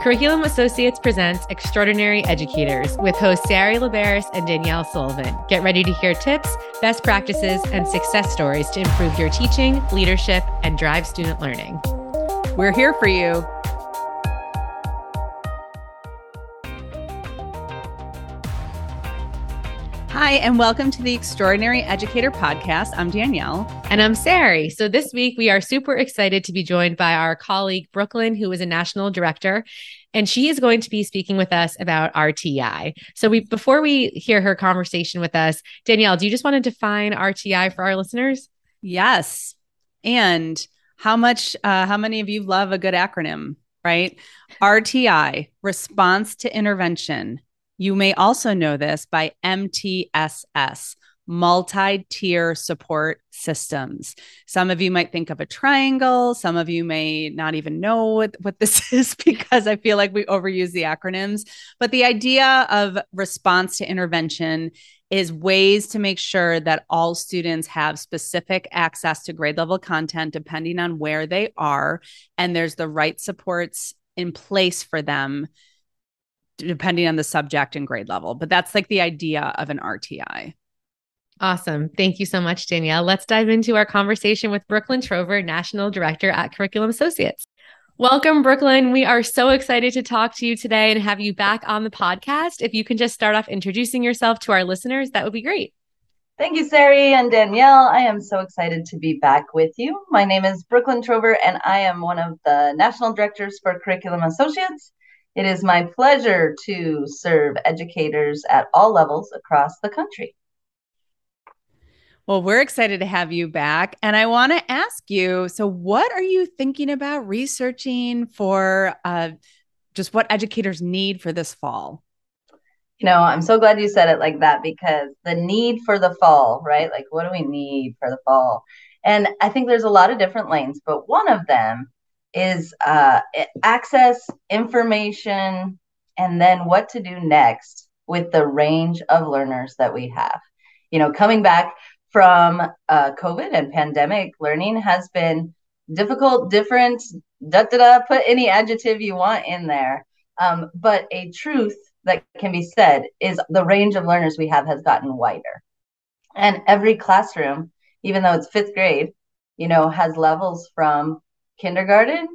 Curriculum Associates presents Extraordinary Educators with hosts Sari Laberis and Danielle Sullivan. Get ready to hear tips, best practices, and success stories to improve your teaching, leadership, and drive student learning. We're here for you. Hi, and welcome to the Extraordinary Educator Podcast. I'm Danielle. And I'm Sari. So this week we are super excited to be joined by our colleague Brooklyn, who is a national director. And she is going to be speaking with us about RTI. So we before we hear her conversation with us, Danielle, do you just want to define RTI for our listeners? Yes. And how much uh, how many of you love a good acronym, right? RTI, response to intervention you may also know this by MTSS, multi tier support systems. Some of you might think of a triangle. Some of you may not even know what, what this is because I feel like we overuse the acronyms. But the idea of response to intervention is ways to make sure that all students have specific access to grade level content depending on where they are, and there's the right supports in place for them depending on the subject and grade level. But that's like the idea of an RTI. Awesome. Thank you so much, Danielle. Let's dive into our conversation with Brooklyn Trover, National Director at Curriculum Associates. Welcome, Brooklyn. We are so excited to talk to you today and have you back on the podcast. If you can just start off introducing yourself to our listeners, that would be great. Thank you, Sari and Danielle. I am so excited to be back with you. My name is Brooklyn Trover, and I am one of the national directors for Curriculum Associates. It is my pleasure to serve educators at all levels across the country. Well, we're excited to have you back. And I want to ask you so, what are you thinking about researching for uh, just what educators need for this fall? You know, I'm so glad you said it like that because the need for the fall, right? Like, what do we need for the fall? And I think there's a lot of different lanes, but one of them is uh, access information and then what to do next with the range of learners that we have. You know, coming back from uh, COVID and pandemic, learning has been difficult, different, da da da, put any adjective you want in there. Um, but a truth that can be said is the range of learners we have has gotten wider. And every classroom, even though it's fifth grade, you know, has levels from kindergarten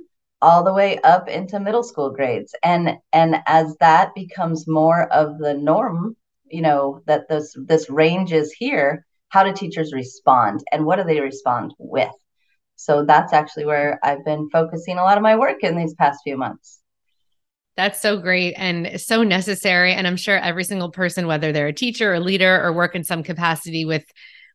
all the way up into middle school grades. And and as that becomes more of the norm you know that this this range is here how do teachers respond and what do they respond with? So that's actually where i've been focusing a lot of my work in these past few months. That's so great and so necessary. And i'm sure every single person whether they're a teacher or leader or work in some capacity with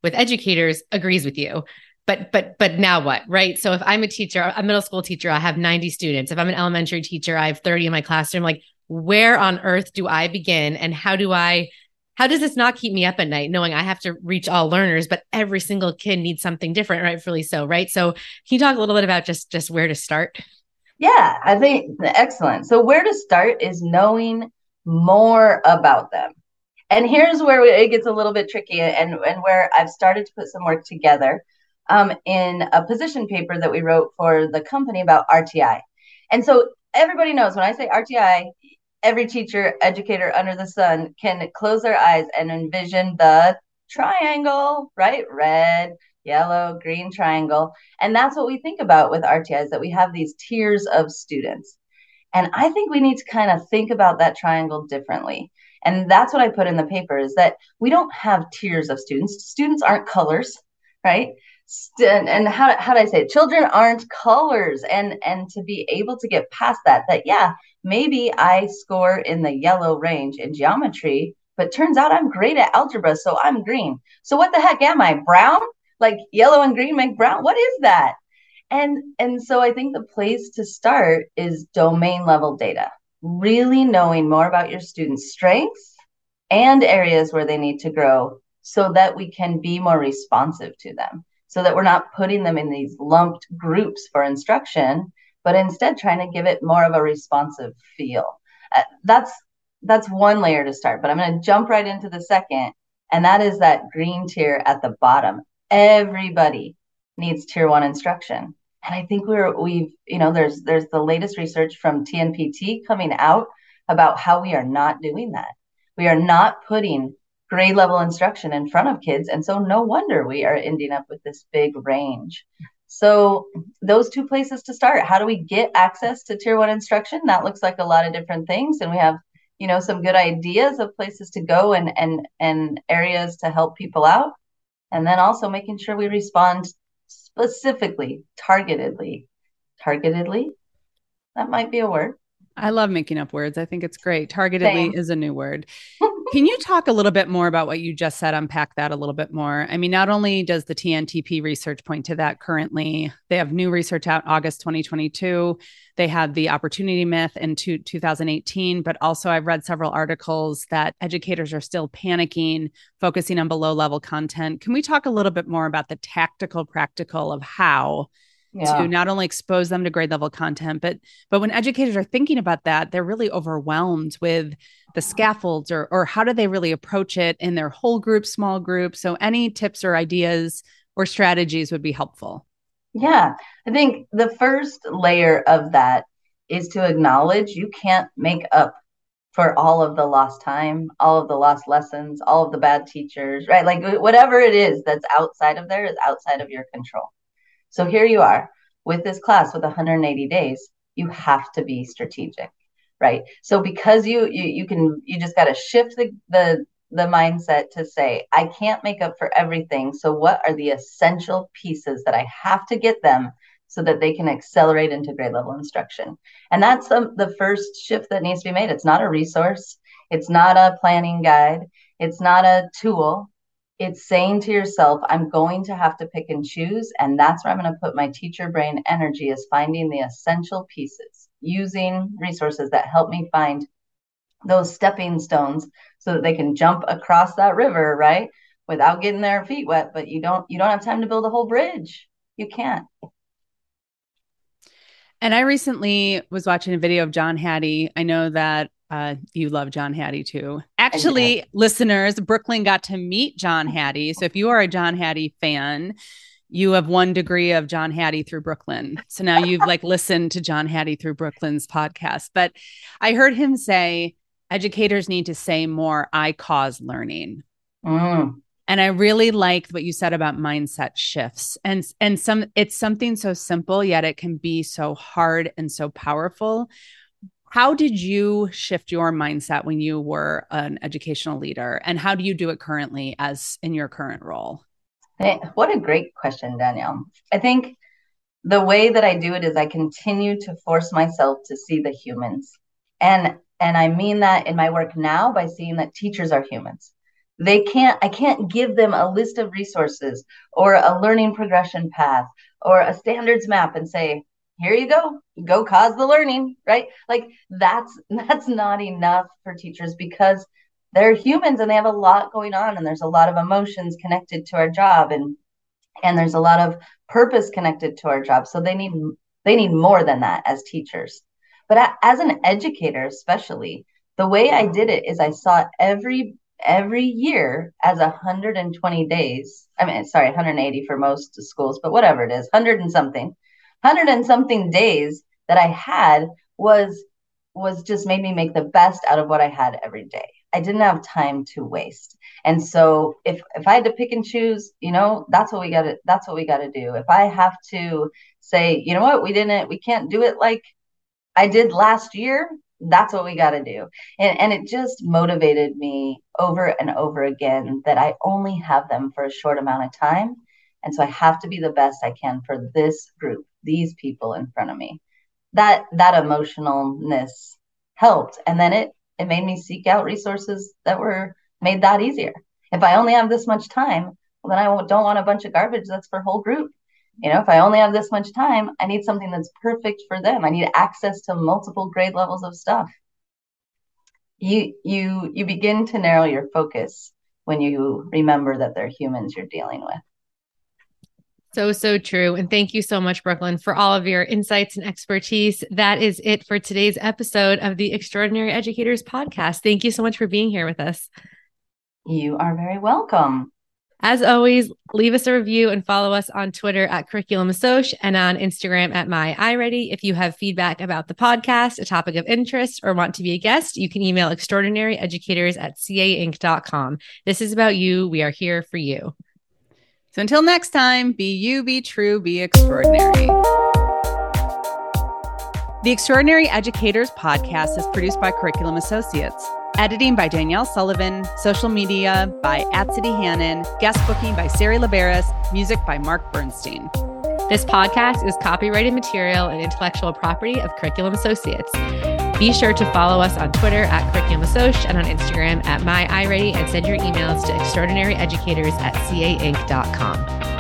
with educators agrees with you but but but now what right? So if i'm a teacher a middle school teacher i have 90 students. If i'm an elementary teacher i have 30 in my classroom. Like where on earth do i begin and how do i how does this not keep me up at night knowing i have to reach all learners but every single kid needs something different rightfully so right? So can you talk a little bit about just just where to start? Yeah i think excellent. So where to start is knowing more about them. And here's where it gets a little bit tricky and, and where i've started to put some work together um, in a position paper that we wrote for the company about RTI. And so everybody knows when I say RTI, every teacher, educator under the sun can close their eyes and envision the triangle, right? Red, yellow, green triangle. And that's what we think about with RTI is that we have these tiers of students. And I think we need to kind of think about that triangle differently. And that's what I put in the paper is that we don't have tiers of students. Students aren't colors, right? And, and how, how do I say it? Children aren't colors. And, and to be able to get past that, that, yeah, maybe I score in the yellow range in geometry, but turns out I'm great at algebra. So I'm green. So what the heck am I? Brown? Like yellow and green make brown? What is that? And, and so I think the place to start is domain level data, really knowing more about your students' strengths and areas where they need to grow so that we can be more responsive to them so that we're not putting them in these lumped groups for instruction, but instead trying to give it more of a responsive feel. Uh, that's that's one layer to start, but I'm going to jump right into the second, and that is that green tier at the bottom. Everybody needs tier one instruction. And I think we're we've, you know, there's there's the latest research from TNTP coming out about how we are not doing that. We are not putting grade level instruction in front of kids. And so no wonder we are ending up with this big range. So those two places to start. How do we get access to tier one instruction? That looks like a lot of different things. And we have, you know, some good ideas of places to go and and and areas to help people out. And then also making sure we respond specifically, targetedly, targetedly. That might be a word. I love making up words. I think it's great. Targetedly Same. is a new word. Can you talk a little bit more about what you just said? Unpack that a little bit more. I mean, not only does the TNTP research point to that currently, they have new research out August 2022. They had the opportunity myth in two, 2018, but also I've read several articles that educators are still panicking, focusing on below level content. Can we talk a little bit more about the tactical, practical of how? Yeah. to not only expose them to grade level content but but when educators are thinking about that they're really overwhelmed with the scaffolds or or how do they really approach it in their whole group small group? So any tips or ideas or strategies would be helpful. Yeah. I think the first layer of that is to acknowledge you can't make up for all of the lost time all of the lost lessons all of the bad teachers right? Like whatever it is that's outside of there is outside of your control so here you are with this class with 180 days. You have to be strategic, right? So because you you you can you just got to shift the the the mindset to say I can't make up for everything. So what are the essential pieces that I have to get them so that they can accelerate into grade level instruction? And that's the, the first shift that needs to be made. It's not a resource. It's not a planning guide. It's not a tool it's saying to yourself, I'm going to have to pick and choose. And that's where I'm going to put my teacher brain energy is finding the essential pieces, using resources that help me find those stepping stones so that they can jump across that river, right? Without getting their feet wet. But you don't you don't have time to build a whole bridge. You can't. And I recently was watching a video of John Hattie. I know that uh, you love John Hattie too. Actually, listeners, Brooklyn got to meet John Hattie. So if you are a John Hattie fan, you have one degree of John Hattie through Brooklyn. So now you've like listened to John Hattie through Brooklyn's podcast. But I heard him say educators need to say more I cause learning. Mm. And I really liked what you said about mindset shifts. And and some it's something so simple yet it can be so hard and so powerful how did you shift your mindset when you were an educational leader? And how do you do it currently as in your current role? Eh, what a great question, Danielle. I think the way that I do it is I continue to force myself to see the humans. And and I mean that in my work now by seeing that teachers are humans. They can't I can't give them a list of resources or a learning progression path or a standards map and say, here you go. Go cause the learning right? Like that's that's not enough for teachers because they're humans and they have a lot going on and there's a lot of emotions connected to our job and and there's a lot of purpose connected to our job. So they need they need more than that as teachers. But as an educator especially the way i did it is i saw every every year as 120 days i mean sorry 180 for most schools but whatever it is 100 and something hundred and something days that I had was was just made me make the best out of what I had every day. I didn't have time to waste. And so if if I had to pick and choose, you know, that's what we got to that's what we got to do. If I have to say, you know what, we didn't we can't do it like I did last year, that's what we got to do. And and it just motivated me over and over again that I only have them for a short amount of time. And so I have to be the best I can for this group these people in front of me. That that emotionalness helped. And then it it made me seek out resources that were made that easier. If i only have this much time well then i don't want a bunch of garbage that's for whole group. You know if i only have this much time i need something that's perfect for them. I need access to multiple grade levels of stuff. You you you begin to narrow your focus when you remember that they're humans you're dealing with so, so true. And thank you so much, Brooklyn, for all of your insights and expertise. That is it for today's episode of the Extraordinary Educators podcast. Thank you so much for being here with us. You are very welcome. As always, leave us a review and follow us on Twitter at Curriculum Assoc and on Instagram at My iReady. If you have feedback about the podcast, a topic of interest, or want to be a guest, you can email extraordinaryeducators at cainc.com. This is about you. We are here for you. So until next time, be you, be true, be extraordinary. The Extraordinary Educators podcast is produced by Curriculum Associates. Editing by Danielle Sullivan, social media by Atsity Hannon, guest booking by Sari Laberis, music by Mark Bernstein. This podcast is copyrighted material and intellectual property of Curriculum Associates. Be sure to follow us on Twitter at Curriculum Assoc and on Instagram at MyIReady and send your emails to extraordinaryeducators at cainc.com.